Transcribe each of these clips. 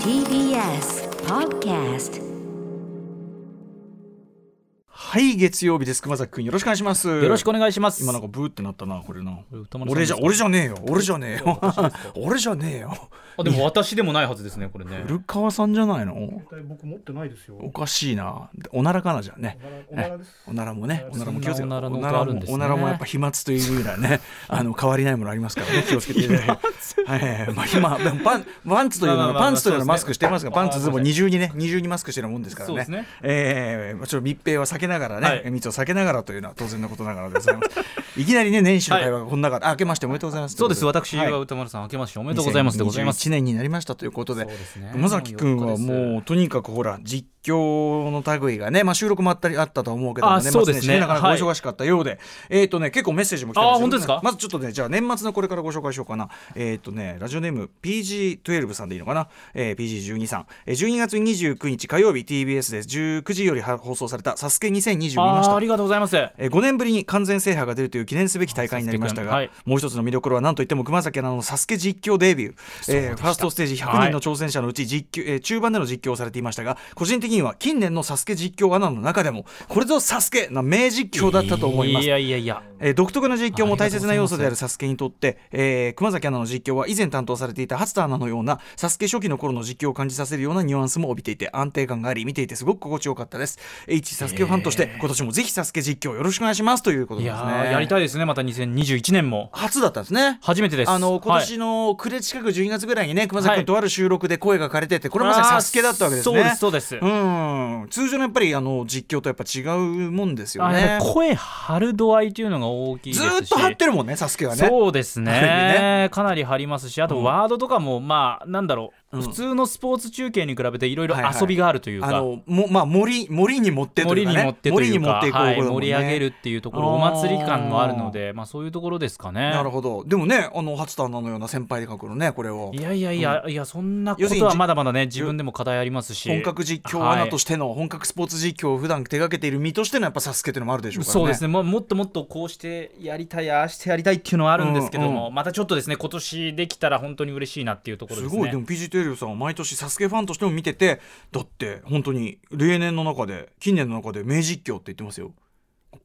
TBS Podcast はい月曜日です。熊崎くんよろしくお願いします。よろしくお願いします。今なんかブーってなったなこれな。俺じゃ俺じゃねえよ。俺じゃねえよ。俺じゃねえよ。あでも私でもないはずですね、これね。古川さんじゃないの？僕持ってないですよ。おかしいな。おならかなじゃあね。おならです。おならもね、おならも気をつけて、おならもおならもやっぱ 飛沫というぐらいね、あの変わりないものありますからね、気をつけて。いただいて。はい。まあ今でもパンパンツというのパンツというのはマスクしてますが、パンツズボン二重にね二重にマスクしてるもんですからね。そうですね。ええまあちょっと密閉は避けながらね、はい。密を避けながらというのは当然のことながらでございます。いきなりね年始の会話がこんな中、あ明けましておめでとうございます。そうです、私はい。は歌丸さん、明けましておめでとうございますでございます。2021年になりましたということでそうですね熊崎君はもうとにかくほら実況の類がね、まあ、収録もあったりあったと思うけどもあ年そうですね。末年始なかなかお忙しかったようで、えっ、とね結構メッセージも来てますあ本当ですか？まずちょっとねじゃあ年末のこれからご紹介しようかな。えっ、とねラジオネーム PG12 さんでいいのかな、えー、PG12 さん、えー、12月29日火曜日 TBS で19時より放送された「サスケ2020見ました。ありがとうございます。えー5年ぶりに完全制覇が出るという記念すべき大会になりましたが、はい。もう一つの見どころは何といっても熊崎アナのサスケ実況デビュー、えーファーストステージ100人の挑戦者のうち実況、えー中盤での実況をされていましたが個人的には近年のサスケ実況アナの中でもこれぞサスケな名実況だったと思います。いやいやいや。えー独特な実況も大切な要素であるサスケにとって、えー熊崎アナの実況は以前担当されていた初田アナのようなサスケ初期の頃の実況を感じさせるようなニュアンスも帯びていて安定感があり見ていてすごく心地よかったです。H サスケファンとして今年もぜひサスケ実況よろしくお願いしますということいですね。やりたいですね、また2021年も。初だったんですね。初めてです。あの今はい年の暮れ近く12月ぐらいにね熊崎はい君とある収録で声が枯れててこれまさにサスケだったわけですね。そうです、そうです。うん通常のやっぱりあの実況とやっぱ違うもんですよね。声張る度合いというのが大きいですしずーっと張ってるもんねサスケはね。そうですね かなり張りますしあとワードとかも、まあなんだろう、うん普通のスポーツ中継に比べていろい。ろ遊びがあるというか、あのもまあ森森に持ってというかね。森に持ってと森いうかに持っていくはい盛り上げるっていうところお祭り感もあるのでまあそういうところですかね。なるほど。でもねあの初田アナのような先輩で書くのねこれを。いやいやいや、いやそんなことはまだまだね自分でも課題ありますし。本格実況アナとしての本格スポーツ実況を普段手掛けている身としてのやっぱサスケっていうのもあるでしょうからねそうですねもうもっともっとこうしてやりたいああしてやりたいっていうのはあるんですけども、うんまたちょっとですね今年できたら本当に嬉しいなっていうところですすねごいでも PGT さんは毎年サスケファンとしても見ててだって本当に例年の中で近年の中で名実況って言ってますよ。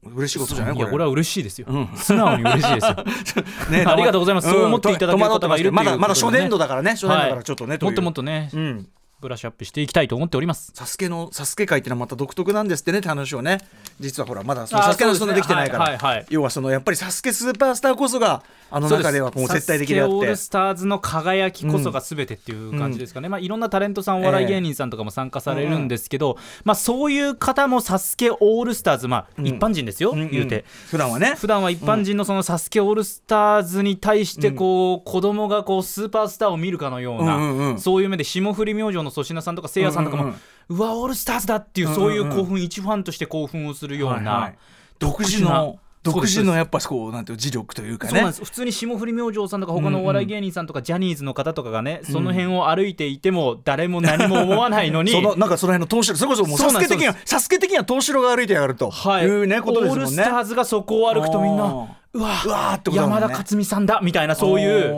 嬉しいことじゃない？いやこれ。は嬉しいですよ、うん。素直に嬉しいですよ。ね ありがとうございます。そう思っていただける方がいるまだまだ初年度だからね。初年度だからちょっとね、という。もっともっとね、うんブラッシュアップしていきたいと思っております。サスケのサスケ会っていうのはまた独特なんですってねって話をね。実はほらまだそのサスケの人そうですね。できてないから、はいはいはい。要はそのやっぱりサスケスーパースターこそがあの中ではもう絶対的であってサスケオールスターズの輝きこそが全てっていう感じですかね、まあ、いろんなタレントさんお笑い芸人さんとかも参加されるんですけど、まあ、そういう方もサスケオールスターズ、まあ、一般人ですよ、うん言うて。普段はね。普段は一般人のそのサスケオールスターズに対してこう子供がこうスーパースターを見るかのような、うんうんうん。そういう目で霜降り明星の粗品さんとかせいやさんとかも、うんうんうわオールスターズだっていうそういう興奮、一ファンとして興奮をするような、はいはい独自の独自のやっぱこうなんていう磁力というかね普通に霜降り明星さんとか他のお笑い芸人さんとかジャニーズの方とかがね、その辺を歩いていても誰も何も思わないのにそのなんかその辺の東城それこそもうそうなんですサスケ的にはサスケ的には東城が歩いてやるというねことですもんねオールスターズがそこを歩くとみんなうわうわーっとだもんね山田勝美さんだみたいなそういう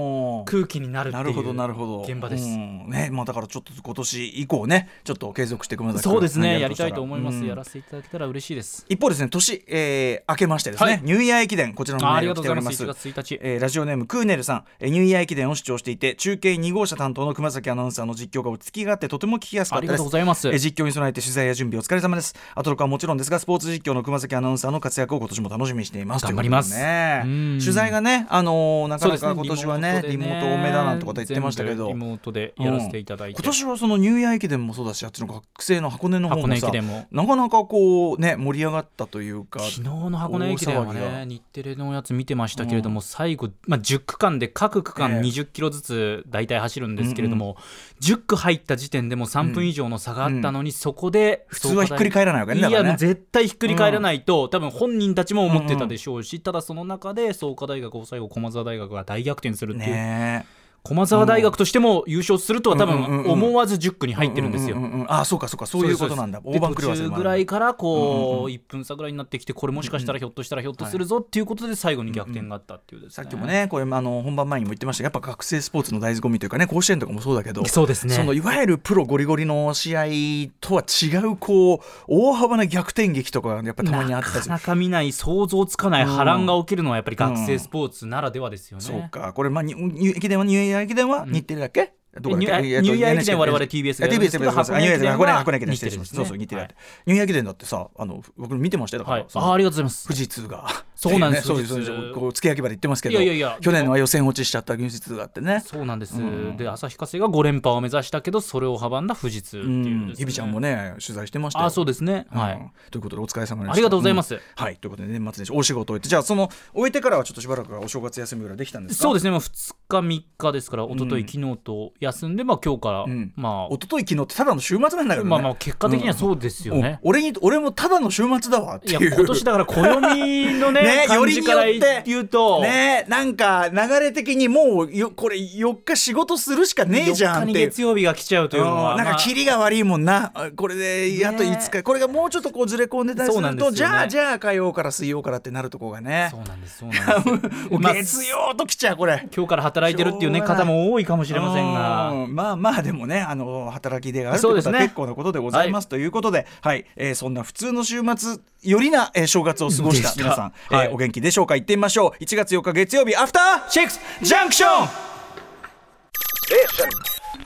空気になるっていうなるほどなるほど。現場です、うん。ねまあだからちょっと今年以降ねちょっと継続して熊崎君そうですね。何やりたいと思います、うん。やらせていただけたら嬉しいです。一方ですね年、えー明けましてですね、はい。ニューイヤー駅伝こちらのメールりが来ております。ます1月1日えーラジオネームクーネルさん、えーニューイヤー駅伝を主張していて中継2号車担当の熊崎アナウンサーの実況が落ち着きがあってとても聞きやすかったです。ありがとうございます。えー実況に備えて取材や準備お疲れ様です。アトロクはもちろんですがスポーツ実況の熊崎アナウンサーの活躍を今年も楽しみにしています。頑張ります。ねうん取材がねあのーなかなか今年はねリモート多めだなんてこと言ってましたけど。全部リモートでやらせていただいて、今年はそのニューイヤー駅伝もそうだしあっちの学生の箱根の方もさも。なかなかこうね盛り上がったというか昨日の箱根駅伝はね日テレのやつ見てましたけれども、最後、まあ、10区間で各区間ええ。20キロずつ大体走るんですけれども、10区入った時点でも3分以上の差があったのに、そこで普通はひっくり返らないわけねだいや絶対ひっくり返らないと、多分本人たちも思ってたでしょうし、ただその中で創価大学を最後駒澤大学が大逆転するっていう、ねね駒澤大学としても優勝するとは多うんうんうん分思わず10区に入ってるんですよ。うううんあそうかそうか。そういうことなんだ。大番狂ぐらいからこう、1分差ぐらいになってきてこれもしかしたらひょっとしたらひょっとするぞっていうことで最後に逆転があったっていうですね、さっきもねこれあの本番前にも言ってました。がやっぱ学生スポーツの大事込みというかね甲子園とかもそうだけどそうですね。そのいわゆるプロゴリゴリの試合とは違うこう大幅な逆転劇とかがやっぱたまにあったりなかなか見ない想像つかない波乱が起きるのはやっぱり学生うん。スポーツならではですよね。そうか。これまあ駅伝はニューイヤー駅伝は日テレだっけ、どこだっけ？ニューイヤー駅伝我々 TBS が TBS けど箱根駅伝。は箱根駅伝そうそう日テレだってニューイヤー駅伝だってさあの僕見てましたよだあありがとうございます。富士通がそうなんです。ねそう富士通そうこう付け焼き場で言ってますけどいやいやいや。去年のは予選落ちしちゃった富士通があってねそうなんです、うんで旭化成が5連覇を目指したけどそれを阻んだ富士通ってういうん。です、ね日比ちゃんもね取材してましたよ。あそうですね、うん。はい。ということでお疲れ様でした。ありがとうございます。ん。はい。ということで年末年始お仕事を終えて。じゃあその終えてからはちょっとしばらくはお正月休みぐらいできたんですか？そうですね、まあ、2日3日ですから一昨日、うん昨日と休んで、まあ、今日から、うん。ま一昨日昨日ってただの週末なんだけどね。まあまあ結果的にはそうですよね、うん。俺に俺もただの週末だわっていう。いや今年だから暦のね よりによって。言うと、ねなんか流れ的にもうよこれ4日仕事するしかねえじゃん4日にって月曜日が来ちゃうというのは、うん。なんかまあ。キリが悪いもんな。あこれであと5日。これがもうちょっとこうずれ込んでたりするですよね。とじゃあじゃあ火曜から水曜からってなるとこがね。そうなんですそうなんです。まあ月曜ときちゃうこれ。今日から働いてるっていうね方も多いかもしれませんが。うん。まあまあでもねあの働き手があるということそうですね。は結構なことでございますということで、はい。えーそんな普通の週末よりな、えー正月を過ごした皆さん、はいえーお元気でしょうか？行ってみましょう。1月4日月曜日アフターシックスジャンクション。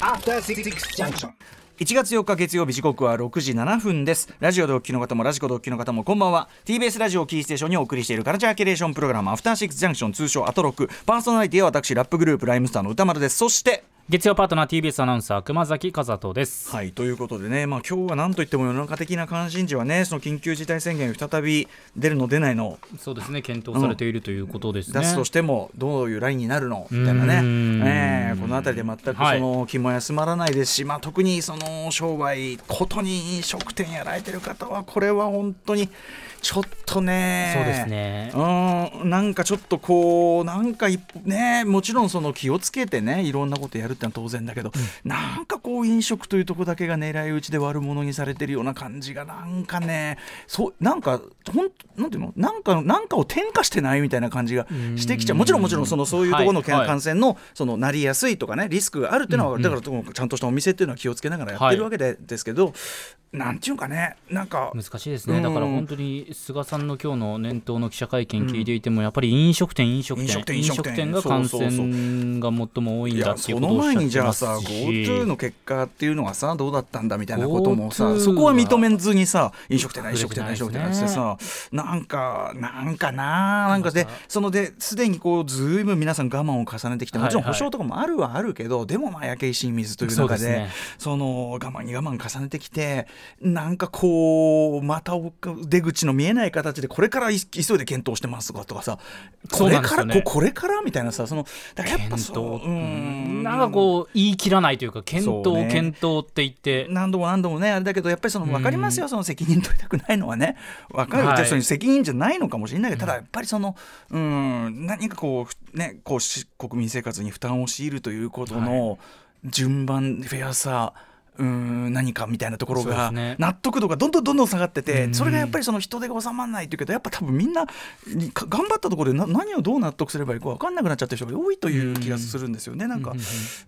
After Six Junction. 1月4日月曜日時刻は6時7分です。ラジオでお聞きの方もラジコでお聞きの方もこんばんは。TBS ラジオキーステーションにお送りしているカルチャーキュレーションプログラムアフターシックスジャンクション通称アトロック。パーソナリティは私ラップグループライムスターの歌丸です。そして月曜パートナー TBS アナウンサー熊崎和人です。はいということでね、まあ、今日は何といっても世の中的な関心事はねその緊急事態宣言再び出るの出ないの。そうですね検討されているということですね、出すとしてもどういうラインになるの？みたいなね。ええこの辺りで全くはい。その気も休まらないですし、まあ、特にその商売ことに飲食店やられてる方はこれは本当にちょっとね。そうですね。うん。なんかちょっとこうなんかねもちろんその気をつけてねいろんなことやるってのは当然だけど、なんかこう飲食というとこだけが狙い撃ちで悪者にされてるような感じがなんかねそうなんかほんなんていうの？なんかなんかを転化してないみたいな感じがしてきちゃう。もちろんもちろんそのそういうところの、はいはい。感染のそのなりやすいとかねリスクがあるっていうのは、だからちゃんとしたお店っていうのは気をつけながらやってるわけで,、ですけどなんていうかねなんか難しいですね、うん。だから本当に菅さんの今日の年頭の記者会見聞いていても、やっぱり飲食店、飲食店、飲食店が感染が最も多いいんだっていうのことをおっしゃって前にじゃあさし GoTo の結果っていうのがさどうだったんだみたいなこともさそこは認めずにさ飲食店だ飲食店だ飲食店だってさなんかなんかななんかでそのですでにこうずいぶん皆さん我慢を重ねてきてもちろん保証とかもあるはあるけど、でもまあ焼け石に水という中でその我慢に我慢重ねてきてなんかこうまた出口の見えない形でこれからい急いで検討してますとかさそこれから、ねここれからみたいなさそのだやっぱ検そう討うん。なんかこう言い切らないというか検討、ね。検討って言って。何度も何度もねあれだけどやっぱりその分かりますよ、その責任取りたくないのはね。分かる、はい。その責任じゃないのかもしれないけど、ただやっぱりそのうん何かこうねこうし国民生活に負担を強いるということの順番、フェアさうん何かみたいなところが、納得度がどんどんどんどん下がってて、うん。それがやっぱりその人手が収まらないっていうけどやっぱ多分みんな頑張ったところでな何をどう納得すればいいか分かんなくなっちゃってる人が多いという気がするんですよね。なんか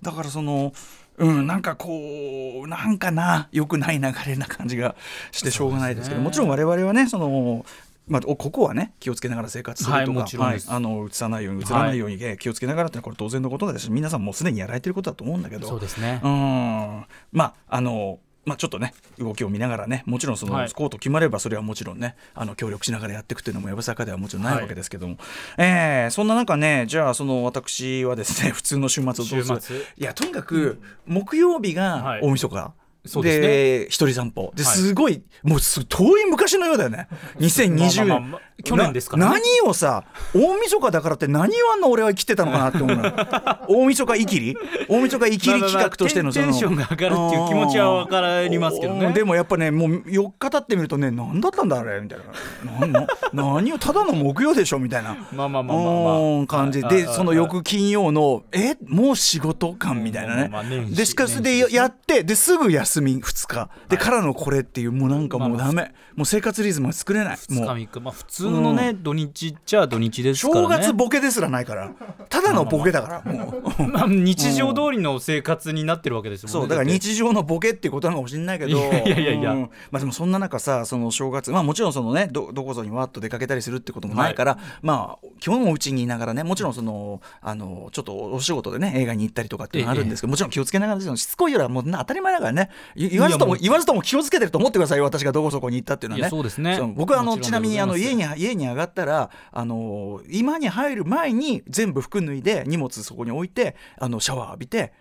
だからそのうん、なんかこうなんかな良くない流れな感じがしてしょうがないですけどもちろん我々はねそのまあ、おここはね気をつけながら生活するはいとか、もちろんです。あの移さないように移らないようにね気をつけながらってこれ当然のことだし皆さんもうすでにやられてることだと思うんだけどそうですね。うん。まああのまあ、ちょっとね動きを見ながらねもちろんその、はい。コート決まればそれはもちろんねあの協力しながらやっていくというのもやぶさかではもちろんないわけですけども、えーそんな中ねじゃあその私はですね 普通の週末をどうする？いやとにかく木曜日がはい。大晦日、そうですね。一人散歩。ではい。すごい、もうす遠い昔のようだよね。2020 まあまあまあ。去年ですからね。な何をさ大晦日だからって何をあんな俺は生きてたのかなって思うのよ。大晦日いきり？大晦日いきり企画としてのその。テンションが上がるっていう気持ちは分かりますけどね。うんでもやっぱねもう4日経ってみるとね何だったんだあれみたいな。何をただの木曜でしょみたいな。まあまあまあまあまあうん感じ。ではいはいその翌金曜のえもう仕事感みたいなね。まあまあ年始でしかしでやってですぐ休み2日。でからのこれっていうもうなんかもうダメ。もう生活リズムが作れない。2もう。日3日。まあ普通のね、土日っちゃ土日ですからね。正月ボケですらないから。ただのボケだから。もう。まあ日常通りの生活になってるわけですもんね。そうだから日常のボケっていうことなのかもしれないけど。いやいやいや。まあでもそんな中さその正月まあもちろんそのねどどこぞにわっと出かけたりするってこともないから、まあ基本もうちにいながらねもちろんそのあのちょっとお仕事でね映画に行ったりとかっていうのがあるんですけど、もちろん気をつけながらですよ。しつこいよりはもうな当たり前だからね言言わずとも言わずとも気をつけてると思ってくださいよ私がどこそこに行ったっていうのはね。そうですね。僕はあのもちなみにあの家に家に上がったらあの今に入る前に全部服脱いで荷物そこに置いてあのシャワー浴びて、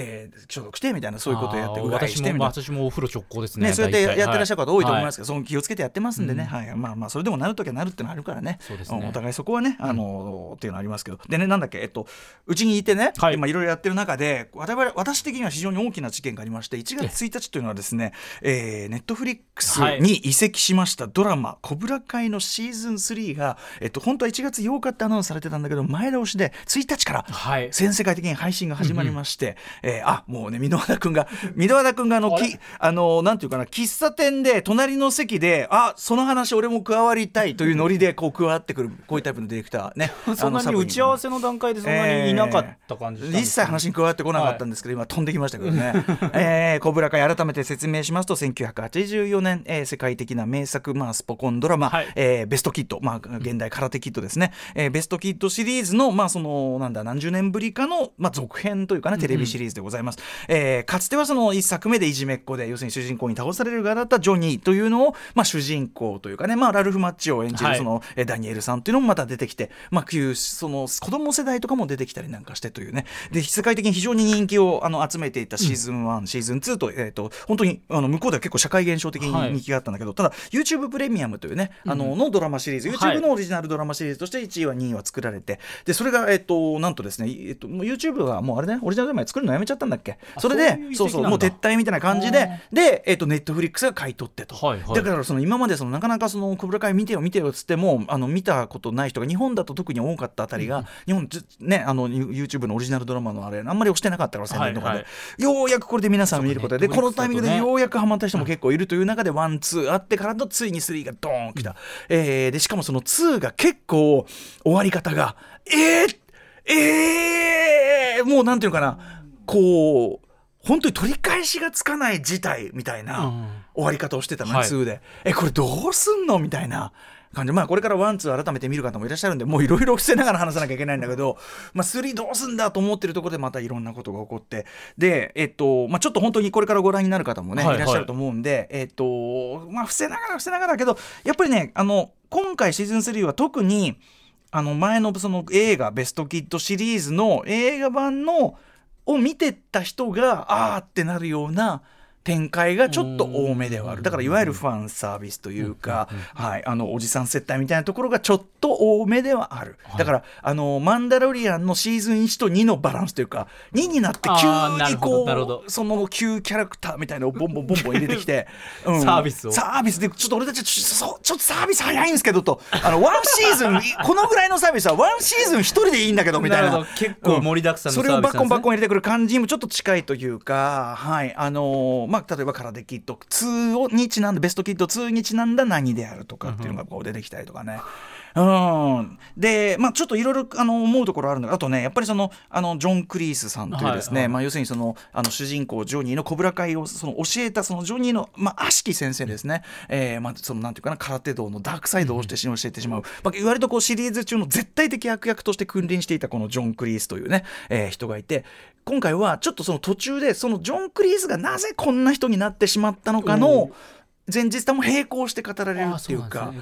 えー消毒してみたいなそういうことをやってうがいしてみたいな。私も私もお風呂直行ですねね、そうやってやってらっしゃる方多いと思いますけけど、その気をつけてやってますんでね、はい。まあまあそれでもなるときはなるってのはあるからね。そうですね。んお互いそこはねあの、っていうのありますけど。でねなんだっけえっとうちにいてね、はい。今いろいろやってる中で我々私的には非常に大きな事件がありまして1月1日というのはですねえーネットフリックスに移籍しましたドラマ「コブラ会」のシーズン3が、えっと、本当は1月8日ってアナウンスされてたんだけど前倒しで1日からはい。全世界的に配信が始まりまして、えーあもうね箕輪田君が 箕輪田君があのきあのなんていうかな喫茶店で隣の席であその話俺も加わりたいというノリで こう加わってくるこういうタイプのディレクターね。そんなに打ち合わせの段階でそんなにいなかった感じしたんですか？一切話に加わってこなかったんですけど、今飛んできましたけどね「えー、コブラ会」改めて説明しますと1984年、えー世界的な名作、まあ、スポコンドラマ、はい。えーベストキッド、まあ、現代空手キッドですね、えーベストキッドシリーズの,、まあそのなんだ何十年ぶりかの、まあ、続編というかねテレビシリーズでございます、えーかつてはその一作目でいじめっ子で要するに主人公に倒される側だったジョニーというのを、まあ、主人公というかね、まあ、ラルフ・マッチを演じるはい。その、えーダニエルさんというのもまた出てきて、まあ、旧その子供世代とかも出てきたりなんかしてというね。で世界的に非常に人気をあの集めていたシーズン1、シーズン2と,、えー、と本当にあの向こうでは結構社会現象的にはい。人気があったんだけど、ただ YouTube プレミアムというね、あののドラマシリーズはい。YouTube のオリジナルドラマシリーズとして1位は2位は作られてでそれが、えっとなんとですね、えっと YouTube はもうあれねオリジナルドラマ作るのやめちゃったんだっけ？それでそうそうもう撤退みたいな感じでで、えっと、Netflix が買い取ってと、はいはい。だからその今までそのなかなかその小倉会見てよ見てよっつってもあの見たことない人が日本だと特に多かったあたりが、日本ずねあの YouTube のオリジナルドラマのあれあんまり押してなかったから宣伝とかで、ようやくこれで皆さん見ることでこのタイミングでようやくハマった人も結構いるという中でワンツーあってからのついに3がドーンきた、えーでしかもその2が結構終わり方がえー、えー、もうなんていうのかなこう本当に取り返しがつかない事態みたいなうん。終わり方をしてたの、はい。2で。えこれどうすんのみたいな。感じ。まあこれからワンツー改めて見る方もいらっしゃるんでもういろいろ伏せながら話さなきゃいけないんだけど、まあ、3どうすんだと思ってるところでまたいろんなことが起こって。でえっとまあちょっと本当にこれからご覧になる方もね、はいい、らっしゃると思うんでえっとまあ伏せながら伏せながらだけどやっぱりねあの今回シーズン3は特にあの前のその映画「ベストキッド」シリーズの映画版のを見てた人がああってなるような展開がちょっと多めではある。だからいわゆるファンサービスというか、はい、あのおじさん接待みたいなところがちょっと多めではある、だからあのマンダロリアンのシーズン1と2のバランスというか2になって急にこうその旧キャラクターみたいなのをボンボンボンボン入れてきて、うんサービスをサービスでちょっと俺たちちょちょっとサービス早いんですけどとあのワンシーズンこのぐらいのサービスはワンシーズン一人でいいんだけどみたいな結構盛りだくさんのそれをバッコンバッコンン入れてくる感じにもちょっと近いというか、はいあのーまあ、まあ例えば「カラデキッド2」にちなんだベストキッド2にちなんだ何であるとかっていうのがこう出てきたりとかね。うん、で、まあ、ちょっといろいろあの思うところあるんだけどあとねやっぱりそのあのジョン・クリースさんというですね、はいはいまあ、要するにそのあの主人公ジョニーのコブラ会をその教えたそのジョニーの、まあ、悪しき先生ですね、えーまあ、そのなんていうかな空手道のダークサイドをして教えてしまう、まあ、割とこうシリーズ中の絶対的悪役として君臨していたこのジョン・クリースというね、えー人がいて今回はちょっとその途中でそのジョン・クリースがなぜこんな人になってしまったのかの前日談も並行して語られるっていうか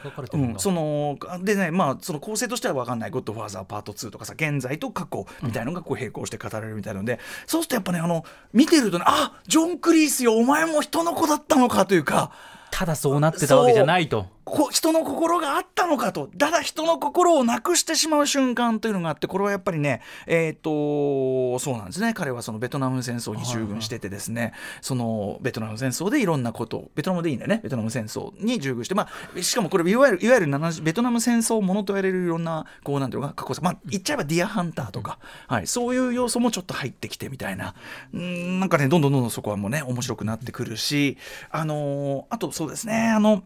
そのでねまあその構成としては分かんない「ゴッドファーザーパート2」とかさ現在と過去みたいのがこう並行して語られるみたいなので、そうするとやっぱねあの見てるとねあジョン・クリースよお前も人の子だったのかというか。ただそうなってたわけじゃないとこ人の心があったのかと。ただ人の心をなくしてしまう瞬間というのがあってこれはやっぱりねえっ、とそうなんですね。彼はそのベトナム戦争に従軍しててですね、そのベトナム戦争でいろんなことをベトナムでいいんだよね。ベトナム戦争に従軍してまあしかもこれいわゆるいわゆるベトナム戦争ものと言われるいろんなこうなんていうのか過去さまあ言っちゃえばディアハンターとか、はい、そういう要素もちょっと入ってきてみたいな。んなんかねどんどんどんどんそこはもうね面白くなってくるしあのあとそうですねあの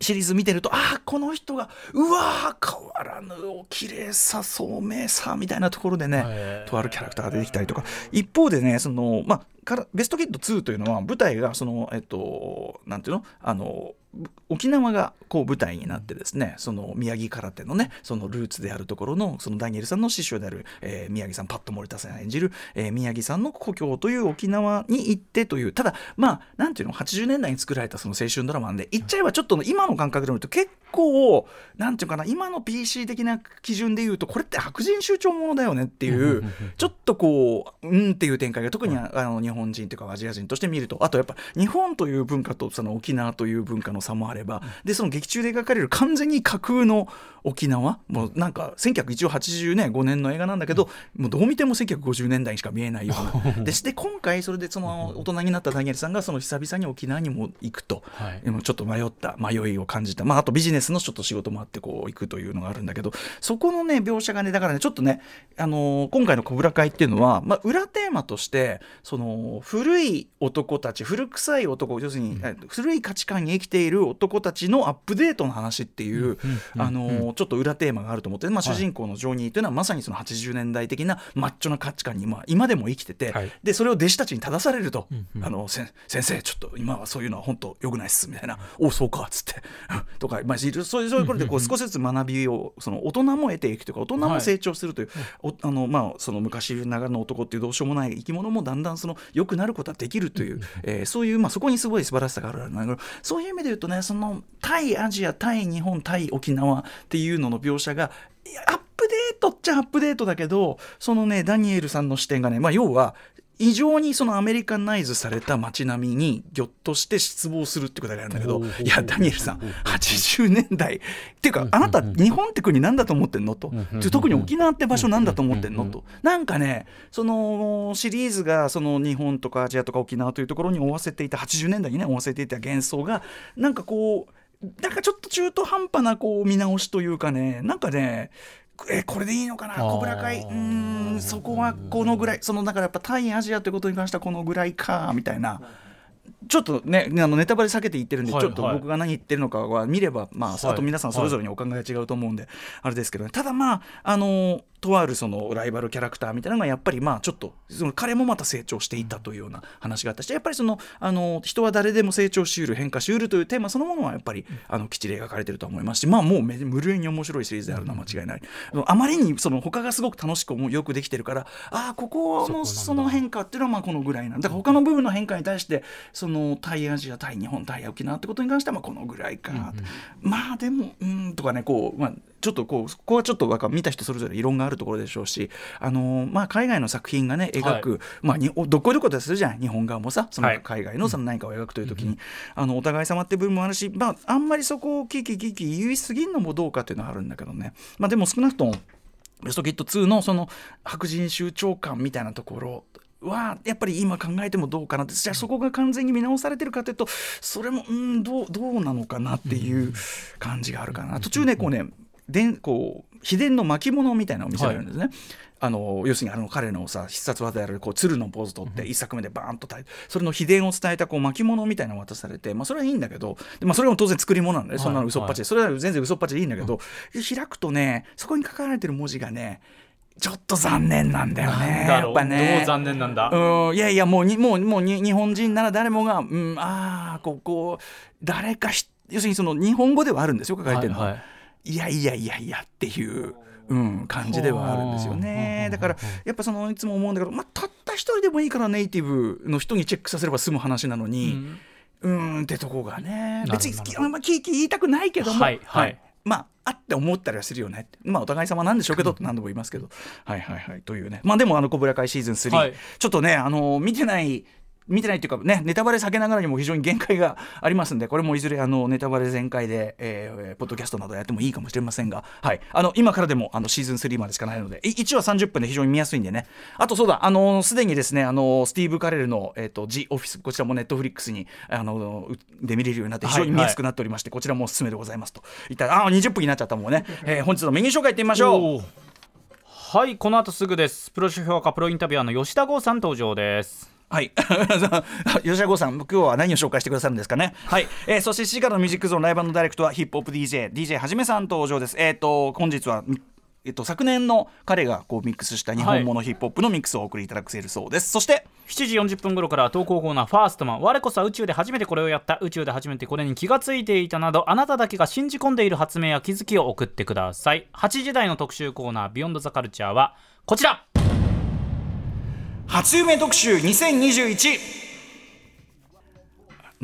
シリーズ見てるとああこの人がうわー変わらぬお綺麗さ聡明さみたいなところでねとあるキャラクターが出てきたりとか。一方でねそのまあからベストキッド2というのは舞台がそのえっとなんていうの？あのぶ沖縄がこう舞台になってですねその宮城空手のねそのルーツであるところのそのダニエルさんの師匠である、えー宮城さんパッド森田さんが演じる、えー宮城さんの故郷という沖縄に行ってというただまあなんていうの？80年代に作られたその青春ドラマなんで言っちゃえばちょっと今の感覚で見ると結構なんていうかな今の PC 的な基準で言うとこれって白人宗教ものだよねっていうちょっとこううんっていう展開が特にあの日本人というかアジア人として見るとあとやっぱ日本という文化とその沖縄という文化の差もあればでその劇中で描かれる完全に架空の沖縄もうなんか1985年の映画なんだけどもうどう見ても1950年代にしか見えないような。でして今回それでその大人になったダニエルさんがその久々に沖縄にも行くと、はい。ちょっと迷った迷いを感じた、まあ、あとビジネスのちょっと仕事もあってこう行くというのがあるんだけどそこのね描写がねだからねちょっとね、あのー今回の「小倉会」っていうのは、まあ、裏テーマとしてその古い男たち古臭い男要するに、え古い価値観に生きている男たちのアップデートの話っていう、あのーちょっと裏テーマがあると思って、まあ、主人公のジョニーというのはまさにその80年代的なマッチョな価値観に、まあ、今でも生きてて、はい。でそれを弟子たちに正されると、あのせん先生ちょっと今はそういうのは本当良くないっすみたいな「おそうか」っつって とか、まあ、そういうそういうことでこう少しずつ学びをその大人も得ていくというか大人も成長するという、おあのまあ、その昔ながらの男っていうどうしようもない生き物もだんだんその良くなることはできるという、えーそういう、まあ、そこにすごい素晴らしさがあるんだけどそういう意味で言うとねその対アジア対日本対沖縄っていうのの描写がアップデートっちゃアップデートだけどそのねダニエルさんの視点がね、まあ、要は異常にそのアメリカナイズされた街並みにぎょっとして失望するってことがあるんだけどいやダニエルさん80年代。っていうかあなた日本って国なんだと思ってんのと。で特に沖縄って場所なんだと思ってんのと。なんかねそのシリーズがその日本とかアジアとか沖縄というところに追わせていた80年代にね追わせていた幻想がなんかこうなんかちょっと中途半端なこう見直しというかねなんかねえこれでいいのかな？小倉会うーんそこはこのぐらい。そのだからやっぱ対アジアということに関してはこのぐらいかみたいなちょっとねあのネタバレ避けて言ってるんで、はいちょっと僕が何言ってるのかは見れば、まあはい。あと皆さんそれぞれにお考えが違うと思うんで、あれですけどね。ただまああのとあるそのライバルキャラクターみたいなのがやっぱりまあちょっとその彼もまた成長していったというような話があったしやっぱりそのあの人は誰でも成長しうる変化しうるというテーマそのものはやっぱりあのきっちり描かれてると思いますしまあもうめ無類に面白いシリーズであるのは間違いない、あまりにその他がすごく楽しくよくできてるからああここのその変化っていうのはまあこのぐらいなんだ。から他の部分の変化に対してその対アジア対日本対沖縄ってことに関してはまあこのぐらいか、まあでもうんとかねこう、まあ、ちょっとこうここはちょっとわか見た人それぞれ異論があるところでしょうし、あのーまあ、海外の作品がね描く、まあ、にどっこいどこでするじゃん日本側もさそのはい。海外のその何かを描くという時に、あのお互い様って部分もあるし、まあ、あんまりそこをキーキーキーキー言い過ぎんのもどうかっていうのはあるんだけどね、まあ、でも少なくともベストキット2のその白人酋長感みたいなところはやっぱり今考えてもどうかなって。じゃあそこが完全に見直されてるかというとそれもうんどうどうなのかなっていう感じがあるかな。途中ねこうねでんこう秘伝の巻物みたいなのを見せられるんですね。あの要するにあの彼のさ必殺技であるこう鶴のポーズ取って一作目でバーンとそれの秘伝を伝えたこう巻物みたいなのを渡されて、まあ、それはいいんだけどで、まあ、それも当然作り物なんで、ね、そんなの嘘っぱちで、それは全然嘘っぱちでいいんだけど、開くとねそこに書かれてる文字がねちょっと残念なんだよね。やっぱね。どう残念なんだ？うん。いやいやもうにもうもうに日本人なら誰もが、うん、ああここ誰かし要するにその日本語ではあるんですよ書かれてるの。は、はいはい。いやいやいやいやっていう。うん、感じではあるんですよね。だからやっぱそのいつも思うんだけど、まあ、たった一人でもいいからネイティブの人にチェックさせれば済む話なのに、うーんってとこがね。別にまキーキー言いたくないけども、はい。はい。まああって思ったりはするよね。まあお互い様なんでしょうけどって何度も言いますけど、はいはいはい。というね。まあでもあの「コブラ会シーズン3、はい。ちょっとねあの見てない見てないっていうかねネタバレ避けながらにも非常に限界がありますんでこれもいずれあのネタバレ全開で、えーポッドキャストなどやってもいいかもしれませんが、はい、あの今からでもあのシーズン3までしかないのでい1話30分で非常に見やすいんでね。あとそうだあのすでにですねあのスティーブ・カレルの、えー、と G オフィスこちらもネットフリックスにあのうで見れるようになって非常に見やすくなっておりまして、こちらもおすすめでございますと。いったあ20分になっちゃったもんね、えー本日のメニュー紹介いってみましょう。はいこの後すぐです。プロ書評価プロインタビュアーの吉田剛さん登場ですはい。吉田剛さん、今日は何を紹介してくださるんですかね？はい。えーそして7時からのミュージックゾーンライブダイレクトはヒップホップ DJ、DJ はじめさん登場です。えっ、と、本日は、えっと、昨年の彼がこうミックスした日本物ヒップホップのミックスをお送りいただくそうです。そして、7時40分頃から投稿コーナーファーストマン我こそは宇宙で初めてこれをやった宇宙で初めてこれに気がついていたなどあなただけが信じ込んでいる発明や気づきを送ってください8時台の特集コーナービヨンドザカルチャーはこちら初夢特集2021。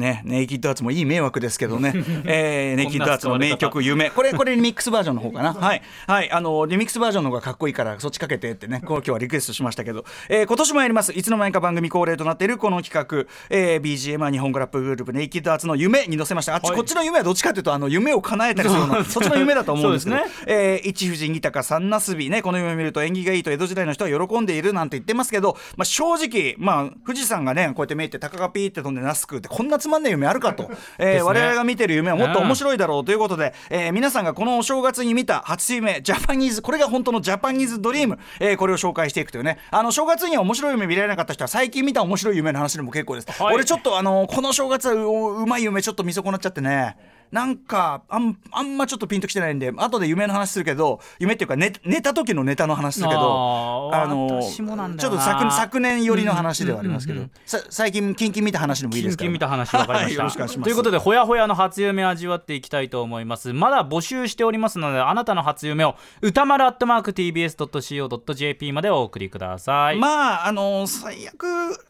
ね、ネイキッドアーツもいい迷惑ですけどね、えー、ネイキッドアーツの名曲「夢」これこれリミックスバージョンの方かな？はい、はい、あのリミックスバージョンの方がかっこいいからそっちかけてってねこう今日はリクエストしましたけど、えー、今年もやります。いつの間にか番組恒例となっているこの企画、えー、BGM は日本語ラップグループネイキッドアーツの夢に載せました。あっち、はい。こっちの夢はどっちかというとあの夢を叶えたりするようなそっちの夢だと思うんですけど。そうですえー一富士二鷹三なすびねこの夢を見ると縁起がいいと江戸時代の人は喜んでいるなんて言ってますけど、まあ、正直、まあ、富士山がねこうやって見えて鷹がピーって飛んでナス食うってこんなつまんない夢あるかと、えー我々が見てる夢はもっと面白いだろう。ということで、えー皆さんがこのお正月に見た初夢ジャパニーズこれが本当のジャパニーズドリーム、えーこれを紹介していくというね。あの正月には面白い夢見られなかった人は最近見た面白い夢の話でも結構です、はい。俺ちょっとあのこの正月はううまい夢ちょっと見損なっちゃってねなんかあんあんまちょっとピンときてないんで後で夢の話するけど夢っていうか寝寝た時のネタの話するけどあー私もなんだよな。ちょっと昨昨年寄りの話ではありますけど、さ最近キンキン見た話でもいいですか？見た話分かりまはいした、よろしくお願いします。ということでほやほやの初夢味わっていきたいと思います。まだ募集しておりますのであなたの初夢を歌丸アットマーク TBS.CO.JP までお送りください、まああの最悪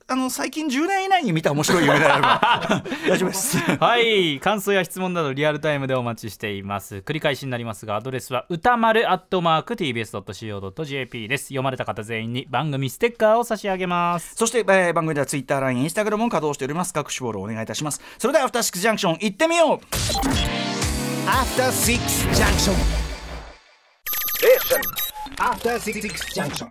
あの最近10年以内に見た面白い夢であれば 大丈夫です。はい感想や質問などリアルタイムでお待ちしています繰り返しになりますがアドレスは歌丸アットマーク TBS.CO.JP です読まれた方全員に番組ステッカーを差し上げますそして、えー番組ではツイッター、ライン、インスタグラムも稼働しております。各種フォローお願いいたします。それでは、アフターシックスジャンクション行ってみよう After Six Junction. Station. After Six Junction.